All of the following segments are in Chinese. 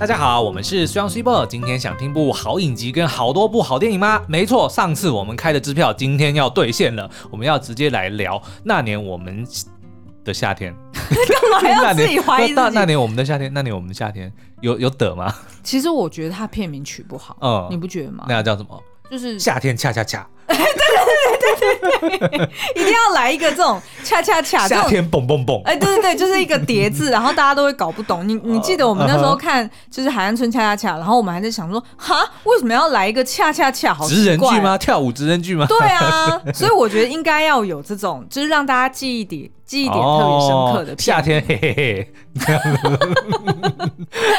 大家好，我们是虽阳 Super。今天想听部好影集跟好多部好电影吗？没错，上次我们开的支票今天要兑现了。我们要直接来聊那年我们的夏天。干嘛要自己怀疑那那年我们的夏天，那年我们的夏天有有得吗？其实我觉得他片名取不好，嗯，你不觉得吗？那要叫什么？就是夏天恰恰恰。对对对对对对，一定要来一个这种恰恰恰，夏天蹦蹦蹦，哎，对对对，就是一个叠字，然后大家都会搞不懂。你你记得我们那时候看就是《海岸村恰恰恰》，然后我们还在想说，哈，为什么要来一个恰恰恰？好直人剧吗？跳舞直人剧吗？对啊，所以我觉得应该要有这种，就是让大家记忆点。记忆点特别深刻的、哦、夏天，嘿嘿嘿，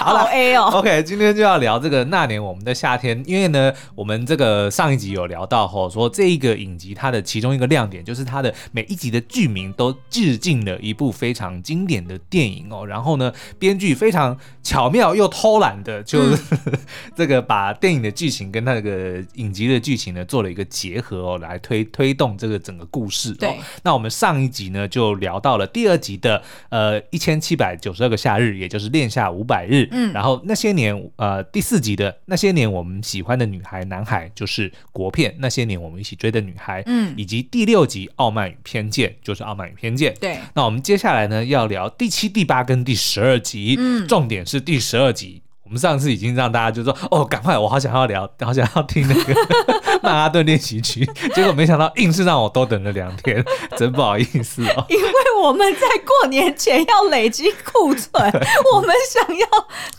好了 A 哦，OK，今天就要聊这个那年我们的夏天，因为呢，我们这个上一集有聊到吼，说这一个影集它的其中一个亮点就是它的每一集的剧名都致敬了一部非常经典的电影哦，然后呢，编剧非常巧妙又偷懒的，就是、嗯、这个把电影的剧情跟那个影集的剧情呢做了一个结合哦，来推推动这个整个故事。对，那我们上一集呢就。聊到了第二集的呃一千七百九十二个夏日，也就是恋夏五百日。嗯，然后那些年呃第四集的那些年我们喜欢的女孩男孩就是国片，那些年我们一起追的女孩。嗯，以及第六集傲慢与偏见就是傲慢与偏见。对，那我们接下来呢要聊第七、第八跟第十二集。嗯，重点是第十二集。我们上次已经让大家就说哦，赶快，我好想要聊，好想要听那个 曼哈顿练习曲，结果没想到硬是让我多等了两天，真不好意思哦。因为我们在过年前要累积库存，我们想要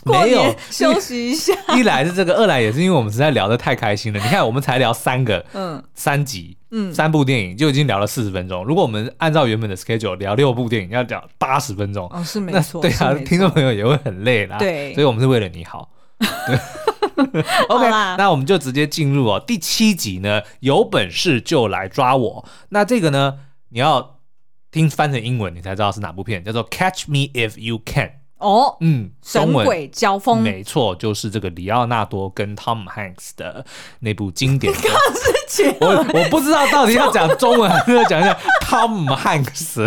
过年休息一下。一来是这个，二来也是因为我们实在聊得太开心了。你看，我们才聊三个，嗯，三集。嗯，三部电影就已经聊了四十分钟。如果我们按照原本的 schedule 聊六部电影，要聊八十分钟。哦，是没错。对啊，听众朋友也会很累啦。对，所以我们是为了你好。对 OK，那我们就直接进入哦。第七集呢，有本事就来抓我。那这个呢，你要听翻成英文，你才知道是哪部片，叫做 Catch Me If You Can。哦，嗯，神鬼交锋，没错，就是这个里奥纳多跟 Tom Hanks 的那部经典的。我我不知道到底要讲中文还是要讲一下 Tom Hanks。怎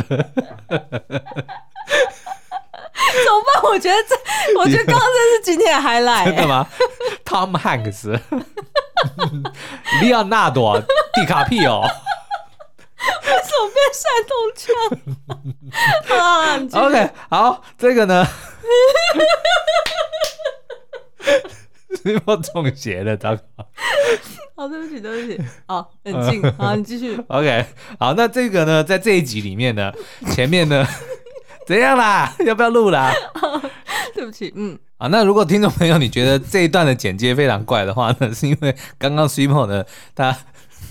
么办？我觉得这，我觉得刚刚这是今天的 highlight。真的吗？Tom Hanks，李奥纳多，迪卡皮欧。手变山东腔啊！OK，好，这个呢，我中邪了，糟糕！好，对不起，对不起，好，冷静，好，你继续。OK，好，那这个呢，在这一集里面呢，前面呢，怎样啦？要不要录啦？对不起，嗯，啊，那如果听众朋友你觉得这一段的剪接非常怪的话呢，是因为刚刚 Super 呢，他。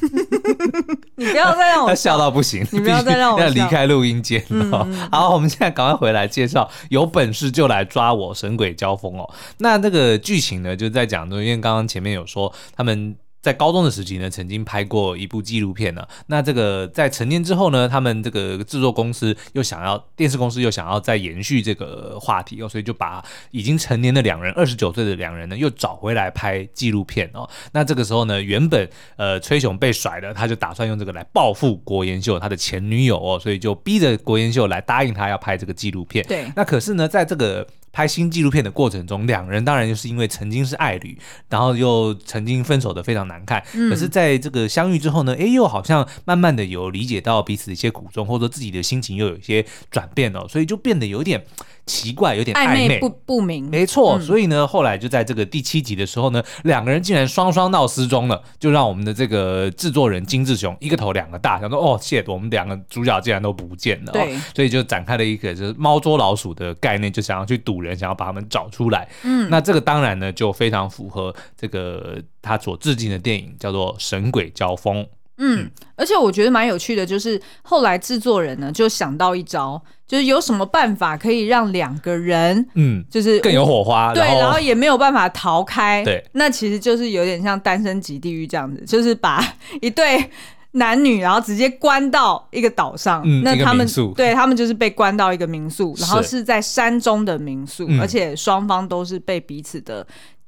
你不要再让我笑，笑到不行，你不要再让我要离开录音间了。嗯、好，我们现在赶快回来介绍，有本事就来抓我，神鬼交锋哦。那这个剧情呢，就在讲，因为刚刚前面有说他们。在高中的时期呢，曾经拍过一部纪录片呢。那这个在成年之后呢，他们这个制作公司又想要，电视公司又想要再延续这个话题哦，所以就把已经成年的两人，二十九岁的两人呢，又找回来拍纪录片哦。那这个时候呢，原本呃崔雄被甩了，他就打算用这个来报复郭延秀他的前女友哦，所以就逼着郭延秀来答应他要拍这个纪录片。对，那可是呢，在这个。拍新纪录片的过程中，两人当然就是因为曾经是爱侣，然后又曾经分手的非常难看。嗯、可是在这个相遇之后呢，哎，又好像慢慢的有理解到彼此的一些苦衷，或者说自己的心情又有一些转变哦，所以就变得有点。奇怪，有点暧昧，不不明。没错，嗯、所以呢，后来就在这个第七集的时候呢，两个人竟然双双闹失踪了，就让我们的这个制作人金志雄一个头两个大，想说哦，shit，我们两个主角竟然都不见了。对，所以就展开了一个就是猫捉老鼠的概念，就想要去堵人，想要把他们找出来。嗯，那这个当然呢，就非常符合这个他所致敬的电影，叫做《神鬼交锋》。嗯，而且我觉得蛮有趣的，就是后来制作人呢就想到一招，就是有什么办法可以让两个人，嗯，就是更有火花，对，然后也没有办法逃开，对，那其实就是有点像《单身级地狱》这样子，就是把一对男女然后直接关到一个岛上，嗯、那他们对他们就是被关到一个民宿，然后是。在山中的民宿，而且双方都是被彼此的。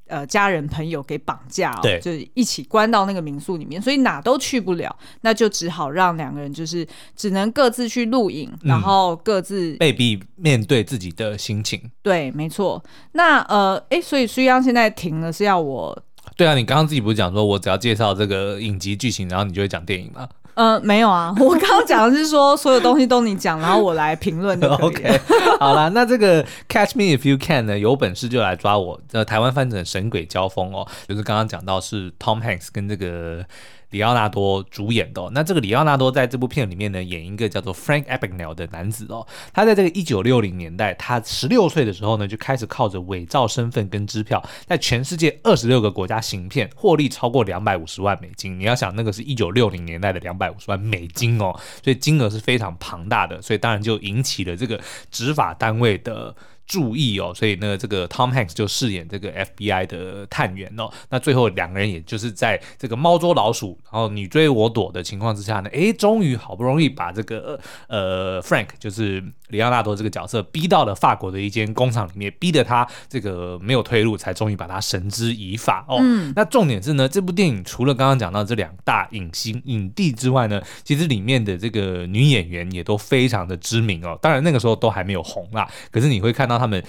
呃家人朋友给绑架、哦，对，就是一起关到那个民宿里面，所以哪都去不了，那就只好让两个人就是只能各自去录影，嗯、然后各自被逼面对自己的心情。对，没错。那呃，哎，所以书央现在停了，是要我？对啊，你刚刚自己不是讲说我只要介绍这个影集剧情，然后你就会讲电影吗？呃，没有啊，我刚刚讲的是说所有东西都你讲，然后我来评论的。OK，好啦，那这个 Catch Me If You Can 呢，有本事就来抓我。呃台湾翻成神鬼交锋哦，就是刚刚讲到是 Tom Hanks 跟这个。李奥纳多主演的、那这个李奥纳多在这部片里面呢，演一个叫做 Frank Abagnale 的男子哦。他在这个一九六零年代，他十六岁的时候呢，就开始靠着伪造身份跟支票，在全世界二十六个国家行骗，获利超过两百五十万美金。你要想，那个是一九六零年代的两百五十万美金哦，所以金额是非常庞大的，所以当然就引起了这个执法单位的。注意哦，所以呢，这个 Tom Hanks 就饰演这个 FBI 的探员哦。那最后两个人也就是在这个猫捉老鼠，然后你追我躲的情况之下呢，诶，终于好不容易把这个呃 Frank 就是里奥纳多这个角色逼到了法国的一间工厂里面，逼得他这个没有退路，才终于把他绳之以法哦。嗯。那重点是呢，这部电影除了刚刚讲到这两大影星影帝之外呢，其实里面的这个女演员也都非常的知名哦。当然那个时候都还没有红啦，可是你会看到。他们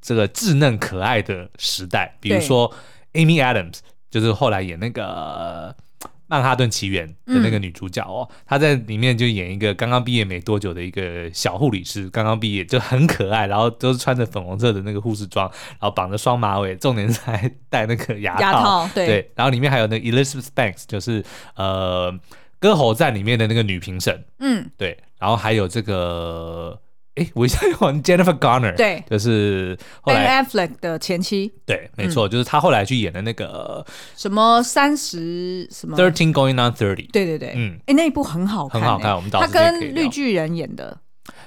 这个稚嫩可爱的时代，比如说 Amy Adams，就是后来演那个《曼哈顿奇缘》的那个女主角哦，嗯、她在里面就演一个刚刚毕业没多久的一个小护理师，刚刚毕业就很可爱，然后都是穿着粉红色的那个护士装，然后绑着双马尾，重点是还戴那个牙套，牙套 对，对，然后里面还有那个 Elizabeth Banks，就是呃《歌喉战》里面的那个女评审，嗯，对，然后还有这个。哎，我一下又忘 Jennifer Garner，对，就是后来 Ben Affleck 的前妻，对，没错，嗯、就是他后来去演的那个什么三十什么 Thirteen Going on Thirty，对对对，嗯，哎，那一部很好看，很好看，我们他跟绿巨人演的，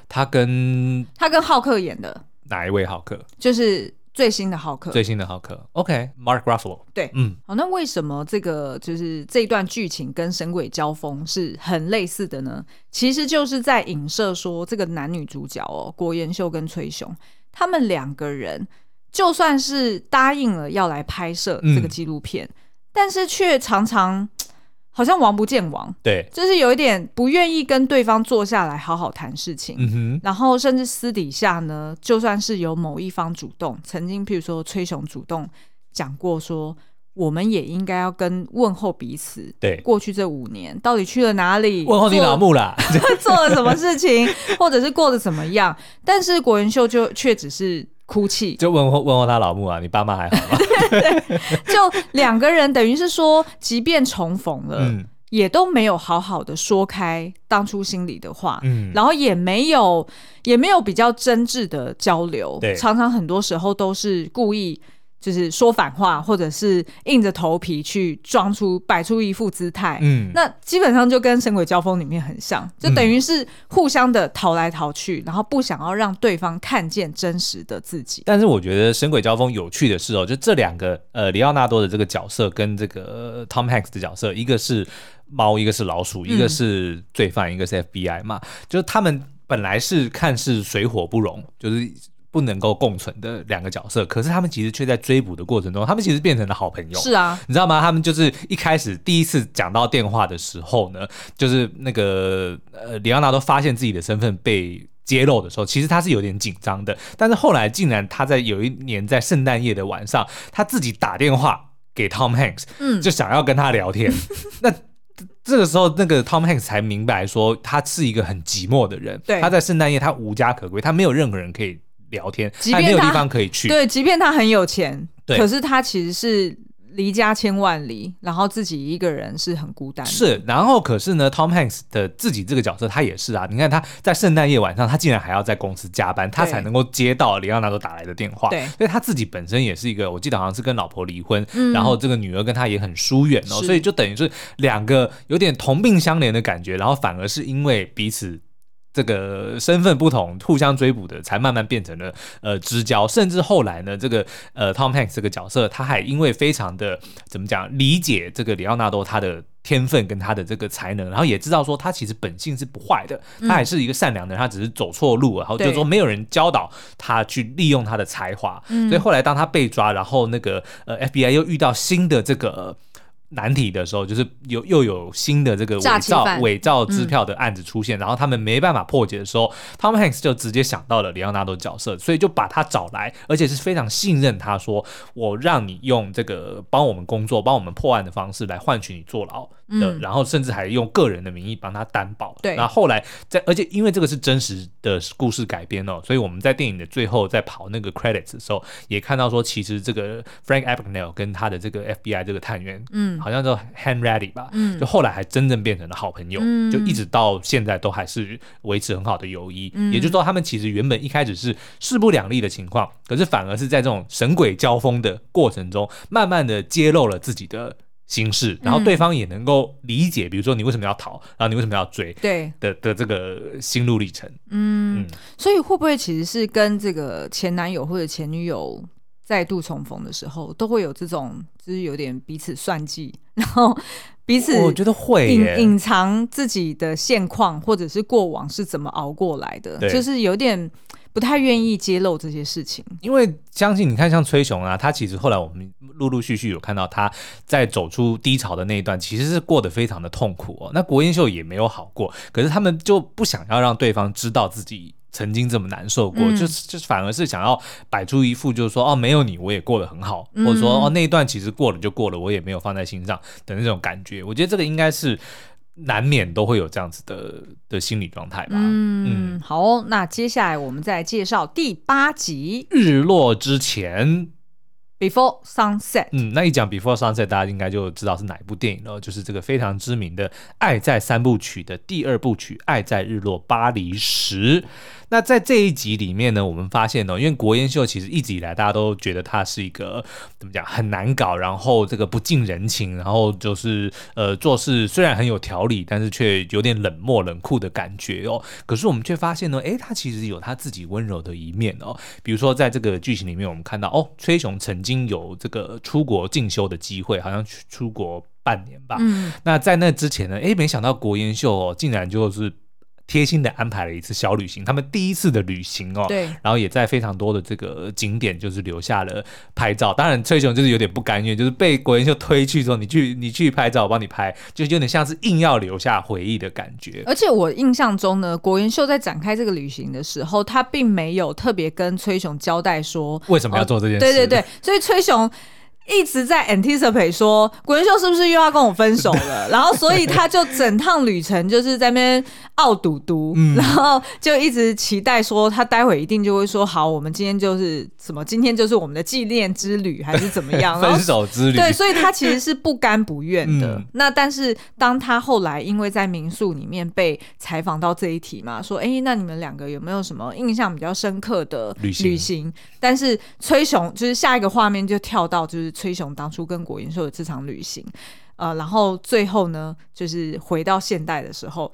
他跟他跟浩克演的，哪一位浩克？就是。最新的浩克，最新的浩克，OK，Mark Ruffalo，对，嗯，好，那为什么这个就是这一段剧情跟《神鬼交锋》是很类似的呢？其实就是在影射说，这个男女主角哦，郭延秀跟崔雄，他们两个人就算是答应了要来拍摄这个纪录片，嗯、但是却常常。好像王不见王，对，就是有一点不愿意跟对方坐下来好好谈事情，然后甚至私底下呢，就算是有某一方主动，曾经譬如说崔雄主动讲过说，我们也应该要跟问候彼此，对，过去这五年到底去了哪里，问候你老木啦，做了什么事情，或者是过得怎么样，但是国元秀就却只是。哭泣，就问候问候他老母啊，你爸妈还好吗？对，对，就两个人等于是说，即便重逢了，嗯、也都没有好好的说开当初心里的话，嗯，然后也没有也没有比较真挚的交流，对，常常很多时候都是故意。就是说反话，或者是硬着头皮去装出摆出一副姿态，嗯，那基本上就跟《神鬼交锋》里面很像，就等于是互相的逃来逃去，嗯、然后不想要让对方看见真实的自己。但是我觉得《神鬼交锋》有趣的是哦，就这两个呃，里奥纳多的这个角色跟这个 Tom Hanks 的角色，一个是猫，一个是老鼠，一个是罪犯，嗯、一个是 FBI 嘛，就是他们本来是看似水火不容，就是。不能够共存的两个角色，可是他们其实却在追捕的过程中，他们其实变成了好朋友。是啊，你知道吗？他们就是一开始第一次讲到电话的时候呢，就是那个呃，里奥纳多发现自己的身份被揭露的时候，其实他是有点紧张的。但是后来竟然他在有一年在圣诞夜的晚上，他自己打电话给 Tom Hanks，嗯，就想要跟他聊天。那这个时候，那个 Tom Hanks 才明白说，他是一个很寂寞的人。对，他在圣诞夜他无家可归，他没有任何人可以。聊天，即便他没有地方可以去。对，即便他很有钱，对可是他其实是离家千万里，然后自己一个人是很孤单的。是，然后可是呢，Tom Hanks 的自己这个角色，他也是啊。你看他在圣诞夜晚上，他竟然还要在公司加班，他才能够接到里奥纳多打来的电话。对，所以他自己本身也是一个，我记得好像是跟老婆离婚，嗯、然后这个女儿跟他也很疏远哦，是所以就等于是两个有点同病相怜的感觉，然后反而是因为彼此。这个身份不同，互相追捕的，才慢慢变成了呃知交，甚至后来呢，这个呃 Tom Hanks 这个角色，他还因为非常的怎么讲，理解这个里奥纳多他的天分跟他的这个才能，然后也知道说他其实本性是不坏的，他还是一个善良的人，他只是走错路，然后就是说没有人教导他去利用他的才华，所以后来当他被抓，然后那个呃 FBI 又遇到新的这个。难题的时候，就是有又有新的这个伪造伪造支票的案子出现，嗯、然后他们没办法破解的时候，Tom Hanks 就直接想到了李奥纳多角色，所以就把他找来，而且是非常信任他说，我让你用这个帮我们工作、帮我们破案的方式来换取你坐牢。嗯，然后甚至还用个人的名义帮他担保。对，然后后来在，而且因为这个是真实的故事改编哦，所以我们在电影的最后在跑那个 credits 的时候，也看到说，其实这个 Frank Abagnale 跟他的这个 FBI 这个探员，嗯，好像叫 Hanratty 吧，嗯，就后来还真正变成了好朋友，嗯，就一直到现在都还是维持很好的友谊。嗯，也就是说，他们其实原本一开始是势不两立的情况，可是反而是在这种神鬼交锋的过程中，慢慢的揭露了自己的。心事，然后对方也能够理解，嗯、比如说你为什么要逃，然后你为什么要追，对的的这个心路历程。嗯，嗯，所以会不会其实是跟这个前男友或者前女友再度重逢的时候，都会有这种就是有点彼此算计，然后彼此我觉得会隐隐藏自己的现况或者是过往是怎么熬过来的，就是有点。不太愿意揭露这些事情，因为相信你看，像崔雄啊，他其实后来我们陆陆续续有看到他在走出低潮的那一段，其实是过得非常的痛苦哦。那国英秀也没有好过，可是他们就不想要让对方知道自己曾经这么难受过，嗯、就是就是反而是想要摆出一副就是说哦，没有你我也过得很好，嗯、或者说哦那一段其实过了就过了，我也没有放在心上的那种感觉。我觉得这个应该是。难免都会有这样子的的心理状态吧。嗯，嗯好哦，那接下来我们再介绍第八集《日落之前》（Before Sunset）。嗯，那一讲《Before Sunset》，大家应该就知道是哪一部电影了，就是这个非常知名的《爱在三部曲》的第二部曲《爱在日落巴黎时》。那在这一集里面呢，我们发现呢，因为国烟秀其实一直以来大家都觉得他是一个怎么讲很难搞，然后这个不近人情，然后就是呃做事虽然很有条理，但是却有点冷漠冷酷的感觉哦。可是我们却发现呢，诶，他其实有他自己温柔的一面哦。比如说在这个剧情里面，我们看到哦，崔雄曾经有这个出国进修的机会，好像去出国半年吧。嗯。那在那之前呢，诶，没想到国烟秀哦，竟然就是。贴心的安排了一次小旅行，他们第一次的旅行哦，对，然后也在非常多的这个景点就是留下了拍照。当然，崔雄就是有点不甘愿，就是被国元秀推去之后：“你去，你去拍照，我帮你拍。”就有点像是硬要留下回忆的感觉。而且我印象中呢，国元秀在展开这个旅行的时候，他并没有特别跟崔雄交代说为什么要做这件事。哦、对对对，所以崔雄。一直在 anticipate 说，古元秀是不是又要跟我分手了？然后，所以他就整趟旅程就是在那边傲嘟嘟，嗯、然后就一直期待说，他待会一定就会说，好，我们今天就是什么，今天就是我们的纪念之旅，还是怎么样？分手之旅。对，所以他其实是不甘不愿的。嗯、那但是当他后来因为在民宿里面被采访到这一题嘛，说，哎，那你们两个有没有什么印象比较深刻的旅行？旅行但是崔雄就是下一个画面就跳到就是。崔雄当初跟国英秀的这场旅行，呃，然后最后呢，就是回到现代的时候，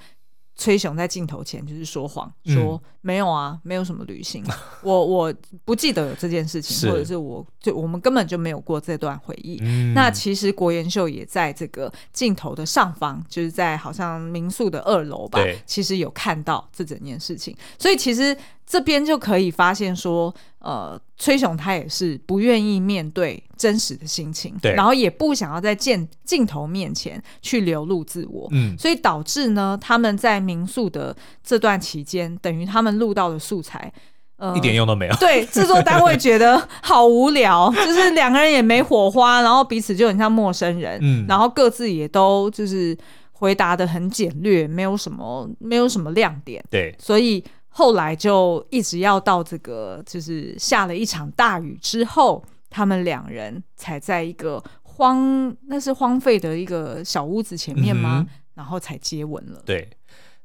崔雄在镜头前就是说谎，说、嗯、没有啊，没有什么旅行，我我不记得有这件事情，或者是我就我们根本就没有过这段回忆。嗯、那其实国英秀也在这个镜头的上方，就是在好像民宿的二楼吧，其实有看到这整件事情，所以其实。这边就可以发现说，呃，崔雄他也是不愿意面对真实的心情，对，然后也不想要在镜镜头面前去流露自我，嗯，所以导致呢，他们在民宿的这段期间，等于他们录到的素材，呃，一点用都没有。对，制作单位觉得好无聊，就是两个人也没火花，然后彼此就很像陌生人，嗯，然后各自也都就是回答的很简略，没有什么没有什么亮点，对，所以。后来就一直要到这个，就是下了一场大雨之后，他们两人才在一个荒，那是荒废的一个小屋子前面吗？嗯、然后才接吻了。对。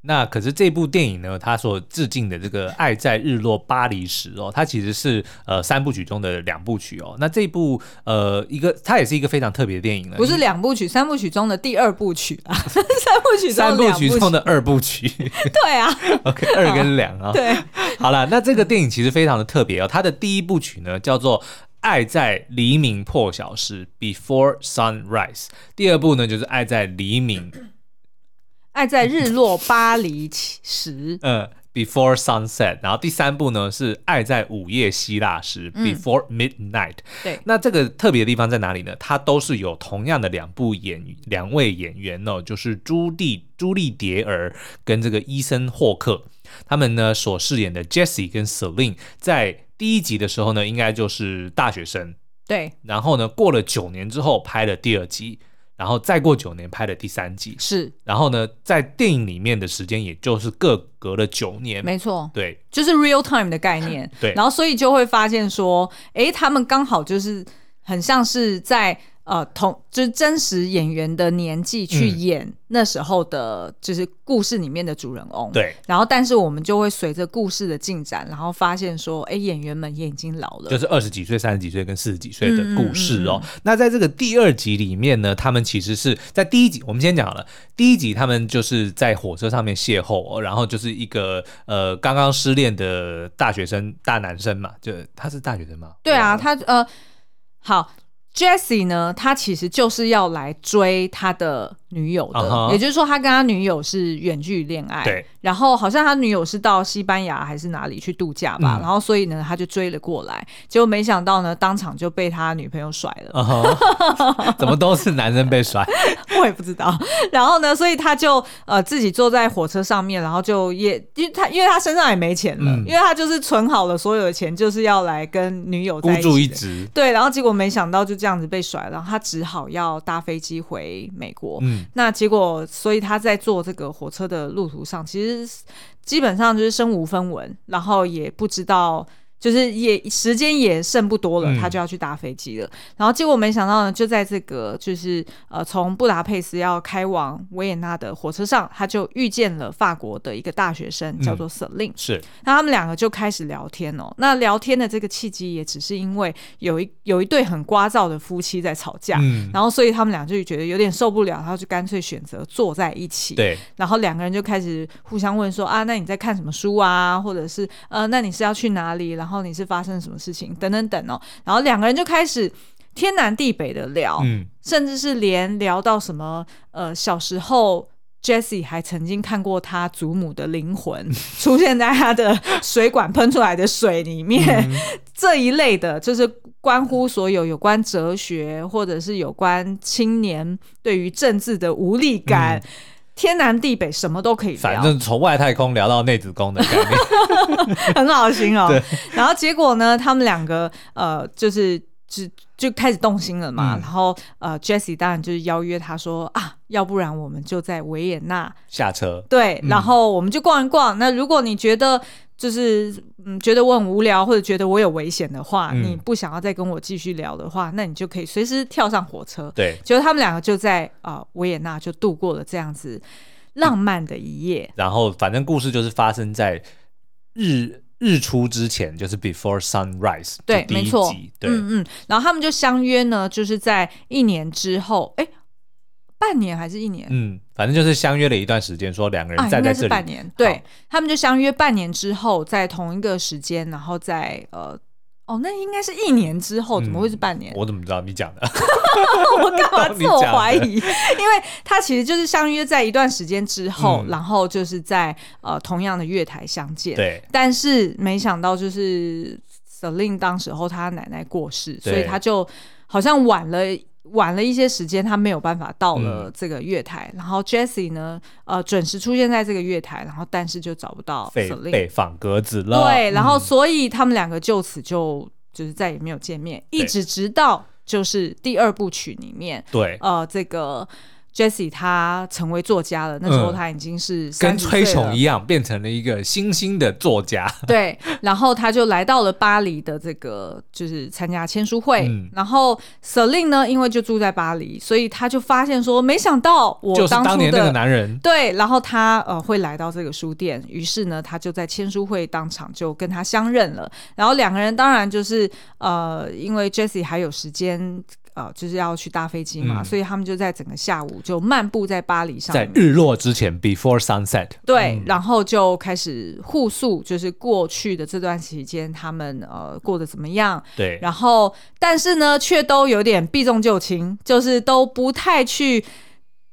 那可是这部电影呢，它所致敬的这个《爱在日落巴黎时》哦，它其实是呃三部曲中的两部曲哦。那这部呃一个，它也是一个非常特别的电影了，不是两部曲，三部曲中的第二部曲啊，三部曲三部曲中的二部曲。对啊，OK，二跟两啊。对，好了，那这个电影其实非常的特别哦。它的第一部曲呢叫做《爱在黎明破晓时》（Before Sunrise），第二部呢就是《爱在黎明》。爱在日落巴黎时，嗯，Before Sunset，然后第三部呢是爱在午夜希腊时，嗯，Before Midnight。对，那这个特别的地方在哪里呢？它都是有同样的两部演两位演员哦，就是朱蒂朱莉蝶儿跟这个伊森霍克，他们呢所饰演的 Jessie 跟 Celine，在第一集的时候呢，应该就是大学生。对，然后呢，过了九年之后拍了第二集。然后再过九年拍的第三季。是，然后呢，在电影里面的时间也就是各隔了九年，没错，对，就是 real time 的概念，对，然后所以就会发现说，哎，他们刚好就是很像是在。呃，同就是真实演员的年纪去演那时候的，就是故事里面的主人翁。对、嗯，然后但是我们就会随着故事的进展，然后发现说，哎，演员们也已经老了，就是二十几岁、三十几岁跟四十几岁的故事哦。嗯嗯嗯、那在这个第二集里面呢，他们其实是在第一集，我们先讲了第一集，他们就是在火车上面邂逅、哦，然后就是一个呃刚刚失恋的大学生大男生嘛，就他是大学生吗？对啊，他呃好。Jesse 呢，他其实就是要来追他的女友的，uh huh. 也就是说，他跟他女友是远距离恋爱。对。然后好像他女友是到西班牙还是哪里去度假吧，嗯、然后所以呢，他就追了过来，结果没想到呢，当场就被他女朋友甩了。Uh huh. 怎么都是男人被甩？我也不知道。然后呢，所以他就呃自己坐在火车上面，然后就也因为他因为他身上也没钱了，嗯、因为他就是存好了所有的钱，就是要来跟女友在一起。孤注一掷。对，然后结果没想到就这样子被甩了，然后他只好要搭飞机回美国。嗯。那结果，所以他在坐这个火车的路途上，其实基本上就是身无分文，然后也不知道。就是也时间也剩不多了，他就要去搭飞机了。嗯、然后结果没想到呢，就在这个就是呃从布达佩斯要开往维也纳的火车上，他就遇见了法国的一个大学生，叫做 Celine。是，那他们两个就开始聊天哦。那聊天的这个契机也只是因为有一有一对很聒噪的夫妻在吵架，嗯、然后所以他们俩就觉得有点受不了，然后就干脆选择坐在一起。对，然后两个人就开始互相问说啊，那你在看什么书啊？或者是呃，那你是要去哪里？然后然后你是发生什么事情？等等等哦，然后两个人就开始天南地北的聊，嗯，甚至是连聊到什么呃，小时候 Jessie 还曾经看过他祖母的灵魂 出现在他的水管喷出来的水里面，嗯、这一类的，就是关乎所有有关哲学或者是有关青年对于政治的无力感。嗯天南地北，什么都可以聊，反正从外太空聊到内子宫的概念，很好心哦。然后结果呢，他们两个呃，就是就就开始动心了嘛。嗯、然后呃，Jessie 当然就是邀约他说啊，要不然我们就在维也纳下车，对，然后我们就逛一逛。嗯、那如果你觉得就是嗯，觉得我很无聊，或者觉得我有危险的话，嗯、你不想要再跟我继续聊的话，那你就可以随时跳上火车。对，结果他们两个就在啊维也纳就度过了这样子浪漫的一夜。嗯、然后，反正故事就是发生在日日出之前，就是 Before Sunrise。对，没错。对，嗯嗯。然后他们就相约呢，就是在一年之后，哎。半年还是一年？嗯，反正就是相约了一段时间，说两个人站在这里。啊、半年，对他们就相约半年之后，在同一个时间，然后在呃，哦，那应该是一年之后，怎么会是半年？嗯、我怎么知道你讲的？我干嘛自我 怀疑？因为他其实就是相约在一段时间之后，嗯、然后就是在呃同样的月台相见。对，但是没想到就是 Celine 当时候他奶奶过世，所以他就好像晚了。晚了一些时间，他没有办法到了这个月台。嗯、然后 Jessie 呢，呃，准时出现在这个月台，然后但是就找不到 Celine，被放鸽子了。对，然后所以他们两个就此就就是再也没有见面，对一直直到就是第二部曲里面，对，呃，这个 Jessie 他成为作家了，那时候他已经是跟崔琼一样，变成了一个新兴的作家。对，然后他就来到了巴黎的这个，就是参加签书会。嗯、然后 Celine 呢，因为就住在巴黎，所以他就发现说，没想到我当初的就是当年那个男人。对，然后他呃会来到这个书店，于是呢，他就在签书会当场就跟他相认了。然后两个人当然就是呃，因为 Jessie 还有时间。呃，就是要去搭飞机嘛，嗯、所以他们就在整个下午就漫步在巴黎上，在日落之前，before sunset。对，嗯、然后就开始互诉，就是过去的这段期间他们呃过得怎么样。对，然后但是呢，却都有点避重就轻，就是都不太去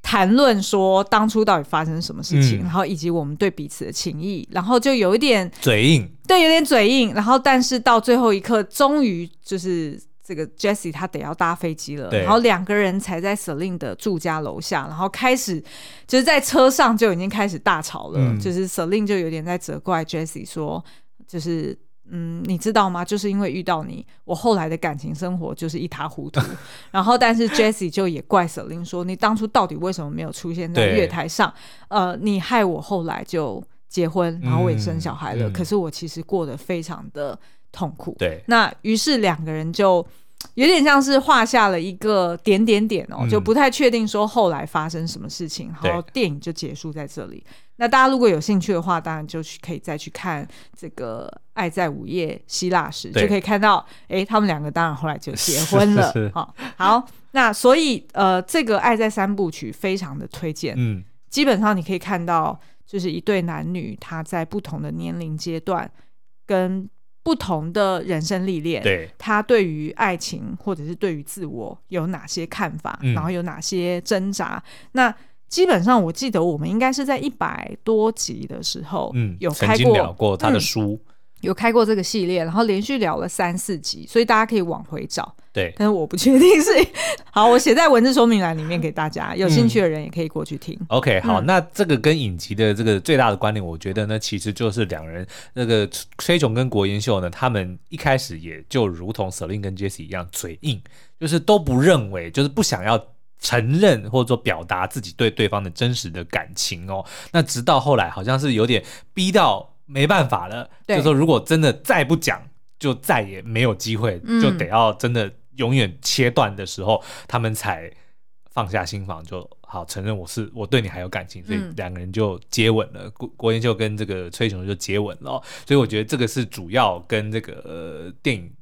谈论说当初到底发生什么事情，嗯、然后以及我们对彼此的情谊，然后就有一点嘴硬，对，有点嘴硬。然后但是到最后一刻，终于就是。这个 Jessie 他得要搭飞机了，然后两个人才在 Celine 的住家楼下，然后开始就是在车上就已经开始大吵了，嗯、就是 Celine 就有点在责怪 Jessie 说，就是嗯，你知道吗？就是因为遇到你，我后来的感情生活就是一塌糊涂。然后但是 Jessie 就也怪 Celine 说，你当初到底为什么没有出现在月台上？呃，你害我后来就结婚，然后我也生小孩了，嗯、可是我其实过得非常的。痛苦。对，那于是两个人就 有点像是画下了一个点点点哦，嗯、就不太确定说后来发生什么事情，然后电影就结束在这里。那大家如果有兴趣的话，当然就去可以再去看这个《爱在午夜希腊时》，就可以看到，哎，他们两个当然后来就结婚了。好，好，那所以呃，这个《爱在三部曲》非常的推荐。嗯，基本上你可以看到，就是一对男女他在不同的年龄阶段跟。不同的人生历练，对，他对于爱情或者是对于自我有哪些看法，嗯、然后有哪些挣扎？那基本上我记得我们应该是在一百多集的时候，嗯，有开过，他的书。嗯有开过这个系列，然后连续聊了三四集，所以大家可以往回找。对，但是我不确定是好，我写在文字说明栏里面给大家，有兴趣的人也可以过去听。嗯、OK，好，嗯、那这个跟影集的这个最大的关联，我觉得呢，其实就是两人那个崔琼跟国妍秀呢，他们一开始也就如同 Celine 跟 Jessie 一样嘴硬，就是都不认为，就是不想要承认或者说表达自己对对方的真实的感情哦。那直到后来，好像是有点逼到。没办法了，对就说如果真的再不讲，就再也没有机会，嗯、就得要真的永远切断的时候，他们才放下心房，就好承认我是我对你还有感情，所以两个人就接吻了。国国妍秀跟这个崔雄就接吻了，所以我觉得这个是主要跟这个、呃、电影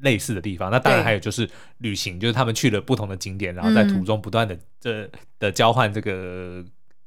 类似的地方。那当然还有就是旅行，就是他们去了不同的景点，然后在途中不断的这、嗯、的交换这个。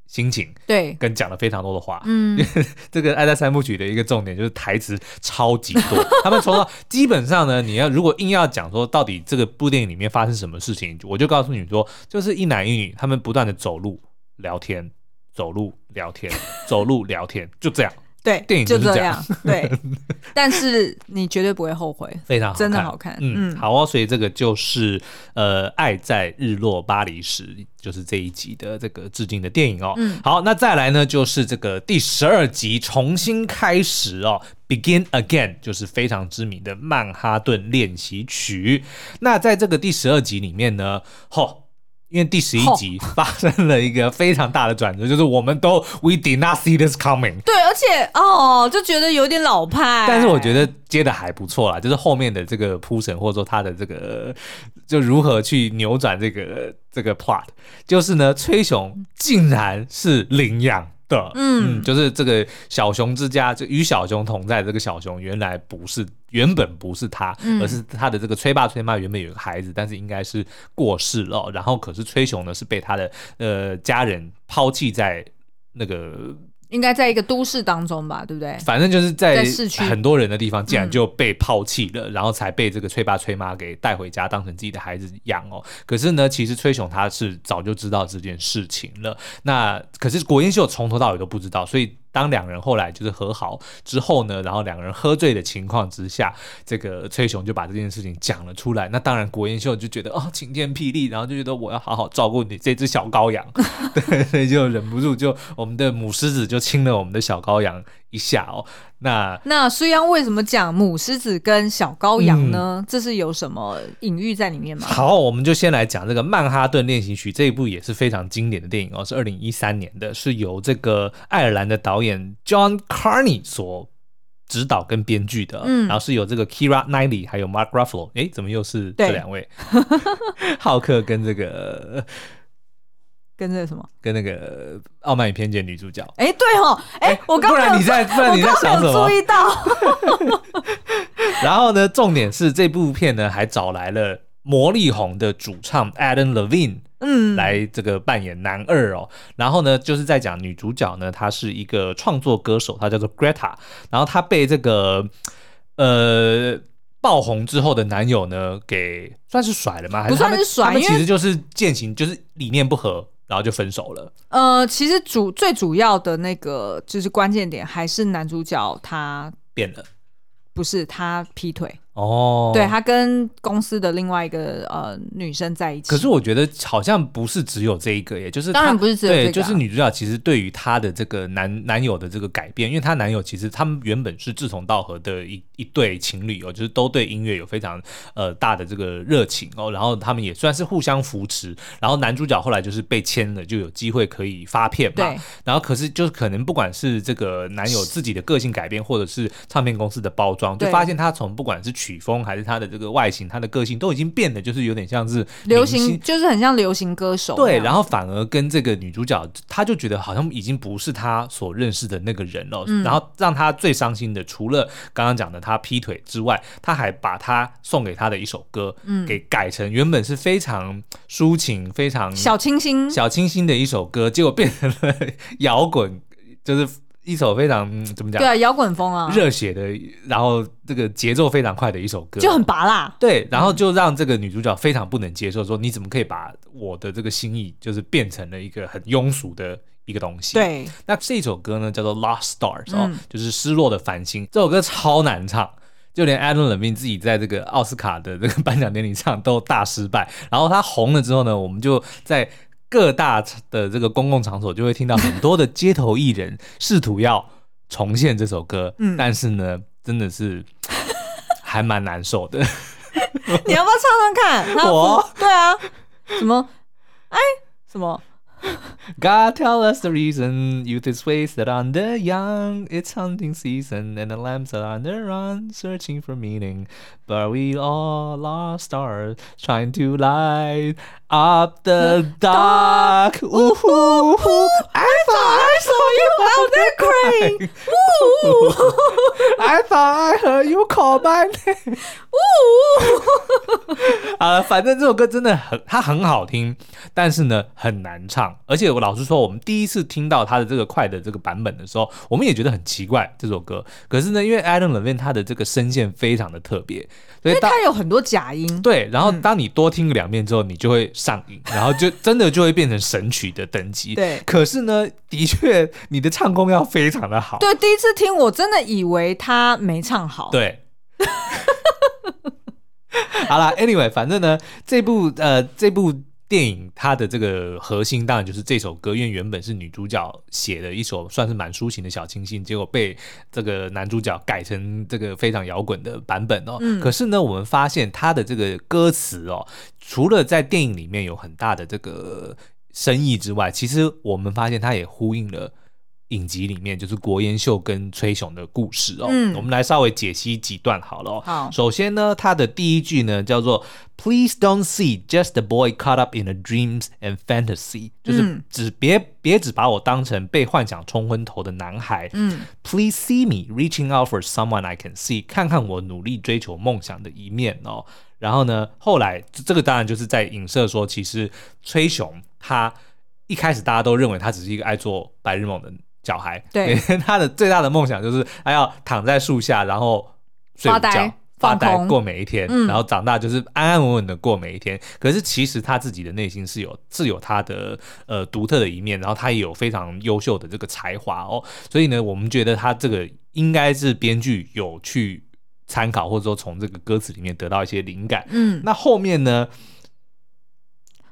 心情对，跟讲了非常多的话，嗯，这个《爱在三部曲》的一个重点就是台词超级多。他们从到基本上呢，你要如果硬要讲说到底这个部电影里面发生什么事情，我就告诉你说，就是一男一女他们不断的走路聊天，走路聊天，走路聊天，就这样。对，电影就这样。对，但是你绝对不会后悔，非常好看，真的好看。嗯，好哦。所以这个就是呃，《爱在日落巴黎时》，就是这一集的这个致敬的电影哦。嗯，好，那再来呢，就是这个第十二集重新开始哦，《Begin Again》，就是非常知名的《曼哈顿练习曲》。那在这个第十二集里面呢，吼。因为第十一集发生了一个非常大的转折，oh. 就是我们都 we did not see this coming。对，而且哦，就觉得有点老派。但是我觉得接的还不错啦，就是后面的这个铺陈，或者说他的这个就如何去扭转这个这个 plot，就是呢，崔雄竟然是领养。的，嗯，就是这个小熊之家，就与小熊同在。这个小熊原来不是，原本不是他，嗯、而是他的这个崔爸崔妈原本有个孩子，但是应该是过世了。然后可是崔熊呢是被他的呃家人抛弃在那个。应该在一个都市当中吧，对不对？反正就是在很多人的地方，竟然就被抛弃了，嗯、然后才被这个崔爸崔妈给带回家，当成自己的孩子养哦。可是呢，其实崔雄他是早就知道这件事情了。那可是国英秀从头到尾都不知道，所以。当两人后来就是和好之后呢，然后两个人喝醉的情况之下，这个崔雄就把这件事情讲了出来。那当然，国英秀就觉得哦，晴天霹雳，然后就觉得我要好好照顾你。这只小羔羊，对，所以就忍不住就我们的母狮子就亲了我们的小羔羊。一下哦。那那苏央为什么讲母狮子跟小羔羊呢？嗯、这是有什么隐喻在里面吗？好，我们就先来讲这个《曼哈顿练习曲》这一部也是非常经典的电影哦，是二零一三年的，是由这个爱尔兰的导演 John Carney 所指导跟编剧的，嗯，然后是有这个 Keira Knightley 还有 Mark Ruffalo，哎，怎么又是这两位？浩克跟这个。跟那个什么？跟那个《傲慢与偏见》女主角。哎，对哦，哎，我刚刚不然你在不然你在想什么？注意到。然后呢，重点是这部片呢还找来了魔力红的主唱 Adam Levine，嗯，来这个扮演男二哦。然后呢，就是在讲女主角呢，她是一个创作歌手，她叫做 Greta。然后她被这个呃爆红之后的男友呢给算是甩了吗？还是不算是甩，他们其实就是践行，就是理念不合。然后就分手了。呃，其实主最主要的那个就是关键点，还是男主角他变了，不是他劈腿。哦，对，他跟公司的另外一个呃女生在一起。可是我觉得好像不是只有这一个耶，就是当然不是只有这个，对，就是女主角其实对于她的这个男男友的这个改变，因为她男友其实他们原本是志同道合的一一对情侣哦，就是都对音乐有非常呃大的这个热情哦，然后他们也算是互相扶持。然后男主角后来就是被签了，就有机会可以发片嘛。然后可是就是可能不管是这个男友自己的个性改变，或者是唱片公司的包装，就发现他从不管是曲风还是他的这个外形，他的个性都已经变得就是有点像是流行，就是很像流行歌手。对，然后反而跟这个女主角，他就觉得好像已经不是他所认识的那个人了。嗯、然后让他最伤心的，除了刚刚讲的他劈腿之外，他还把他送给他的一首歌，嗯，给改成原本是非常抒情、非常小清新、小清新的一首歌，结果变成了 摇滚，就是。一首非常怎么讲？对啊，摇滚风啊，热血的，然后这个节奏非常快的一首歌，就很拔辣。对，然后就让这个女主角非常不能接受，说你怎么可以把我的这个心意，就是变成了一个很庸俗的一个东西？对。那这首歌呢，叫做《Lost Stars》哦，嗯、就是失落的繁星。这首歌超难唱，就连 Adam Levine 自己在这个奥斯卡的这个颁奖典礼上都大失败。然后他红了之后呢，我们就在。各大的这个公共场所就会听到很多的街头艺人试图要重现这首歌，嗯，但是呢，真的是还蛮难受的。你要不要唱唱看？我，对啊，什么？哎，什么？God tell us the reason youth is wasted on the young. It's hunting season and the lambs are on the run, searching for meaning. But we all lost stars trying to light up the dark. Ooh, ooh, ooh, I thought I saw you out there crying. Ooh, I thought I heard you call my name. 啊，反正这首歌真的很，它很好听，但是呢很难唱。而且我老实说，我们第一次听到他的这个快的这个版本的时候，我们也觉得很奇怪这首歌。可是呢，因为 Adam Levine 他的这个声线非常的特别， 所以它有很多假音。对，然后当你多听两遍之后，你就会上瘾，然后就真的就会变成神曲的等级。对，可是呢，的确你的唱功要非常的好。对，第一次听我真的以为他没唱好。对。好了，Anyway，反正呢，这部呃这部电影它的这个核心当然就是这首歌，因为原本是女主角写的一首算是蛮抒情的小清新，结果被这个男主角改成这个非常摇滚的版本哦。嗯。可是呢，我们发现他的这个歌词哦，除了在电影里面有很大的这个深意之外，其实我们发现它也呼应了。影集里面就是国烟秀跟崔雄的故事哦，嗯，我们来稍微解析几段好了哦。好，首先呢，他的第一句呢叫做 “Please don't see just a boy caught up in a dreams and fantasy”，就是只别别只把我当成被幻想冲昏头的男孩。嗯，“Please see me reaching out for someone I can see”，看看我努力追求梦想的一面哦。然后呢，后来这个当然就是在影射说，其实崔雄他一开始大家都认为他只是一个爱做白日梦的。小孩，对，他的最大的梦想就是他要躺在树下，然后睡觉、发呆、发呆过每一天，嗯、然后长大就是安安稳稳的过每一天。可是其实他自己的内心是有是有他的呃独特的一面，然后他也有非常优秀的这个才华哦。所以呢，我们觉得他这个应该是编剧有去参考，或者说从这个歌词里面得到一些灵感。嗯，那后面呢？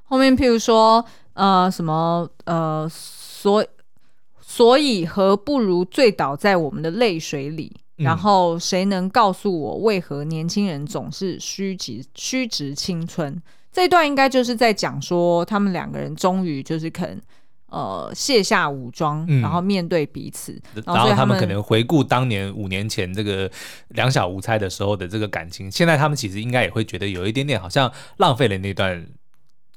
后面譬如说呃什么呃所。所以何不如醉倒在我们的泪水里？嗯、然后谁能告诉我，为何年轻人总是虚掷虚掷青春？这一段应该就是在讲说，他们两个人终于就是肯呃卸下武装，嗯、然后面对彼此。然后他们可能回顾当年五年前这个两小无猜的时候的这个感情，现在他们其实应该也会觉得有一点点好像浪费了那段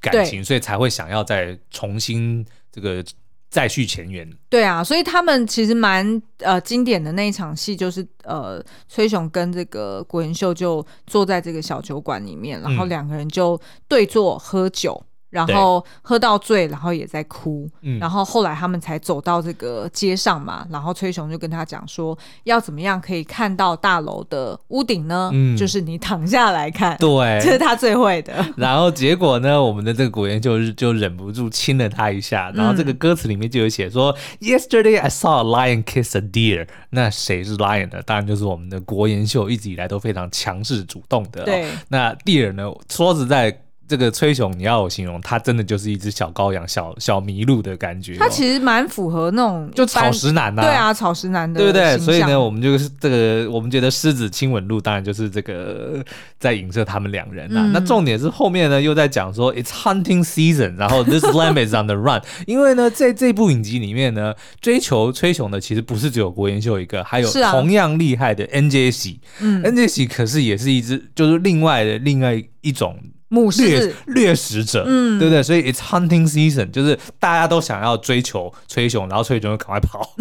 感情，所以才会想要再重新这个。再续前缘，对啊，所以他们其实蛮呃经典的那一场戏，就是呃崔雄跟这个郭文秀就坐在这个小酒馆里面，然后两个人就对坐喝酒。然后喝到醉，然后也在哭，嗯、然后后来他们才走到这个街上嘛，然后崔雄就跟他讲说，要怎么样可以看到大楼的屋顶呢？嗯，就是你躺下来看，对，这是他最会的。然后结果呢，我们的这个国贤就就忍不住亲了他一下，然后这个歌词里面就有写说、嗯、，Yesterday I saw a lion kiss a deer。那谁是 lion 呢？当然就是我们的国研秀，一直以来都非常强势主动的、哦。对，那 deer 呢？说实在。这个崔雄，你要我形容，他真的就是一只小羔羊、小小麋鹿的感觉、哦。他其实蛮符合那种就草食男呐、啊，对啊，草食男的，对不对？所以呢，我们就是这个，我们觉得狮子亲吻鹿，当然就是这个在影射他们两人呐、啊。嗯、那重点是后面呢，又在讲说 it's hunting season，然后 this lamb is on the run。因为呢，在这部影集里面呢，追求崔雄的其实不是只有国贤秀一个，还有同样厉害的 NJ 喜。嗯，NJ 喜可是也是一只，就是另外的另外一种。母狮掠食者，嗯，对不对？所以 it's hunting season，就是大家都想要追求崔雄，然后崔雄就赶快跑。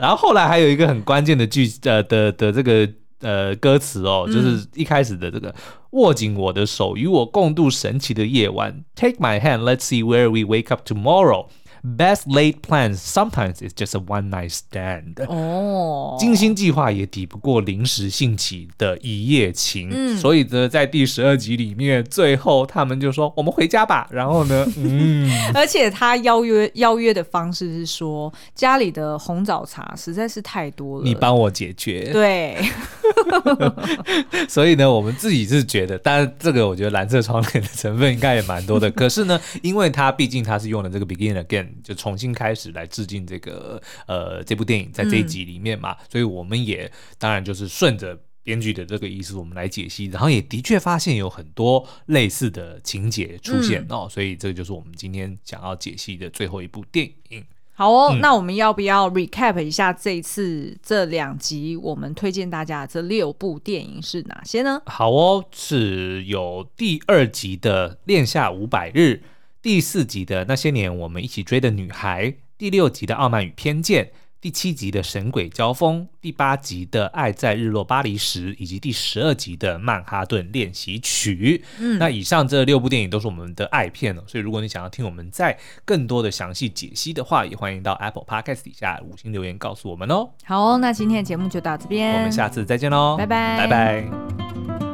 然后后来还有一个很关键的句呃的的这个呃歌词哦，就是一开始的这个、嗯、握紧我的手，与我共度神奇的夜晚。Take my hand, let's see where we wake up tomorrow. Best laid plans sometimes is just a one night stand。哦，精心计划也抵不过临时兴起的一夜情。嗯，所以呢，在第十二集里面，最后他们就说：“我们回家吧。”然后呢，嗯，而且他邀约邀约的方式是说，家里的红枣茶实在是太多了，你帮我解决。对，所以呢，我们自己是觉得，当然这个我觉得蓝色窗帘的成分应该也蛮多的。可是呢，因为他毕竟他是用了这个 begin again。就重新开始来致敬这个呃这部电影，在这一集里面嘛，嗯、所以我们也当然就是顺着编剧的这个意思，我们来解析，然后也的确发现有很多类似的情节出现、嗯、哦，所以这个就是我们今天想要解析的最后一部电影。好哦，嗯、那我们要不要 recap 一下这一次这两集我们推荐大家的这六部电影是哪些呢？好哦，是有第二集的《恋夏五百日》。第四集的那些年，我们一起追的女孩；第六集的傲慢与偏见；第七集的神鬼交锋；第八集的爱在日落巴黎时，以及第十二集的曼哈顿练习曲。嗯，那以上这六部电影都是我们的爱片哦，所以如果你想要听我们在更多的详细解析的话，也欢迎到 Apple Podcast 底下五星留言告诉我们哦。好哦，那今天的节目就到这边，我们下次再见喽，拜拜，拜拜。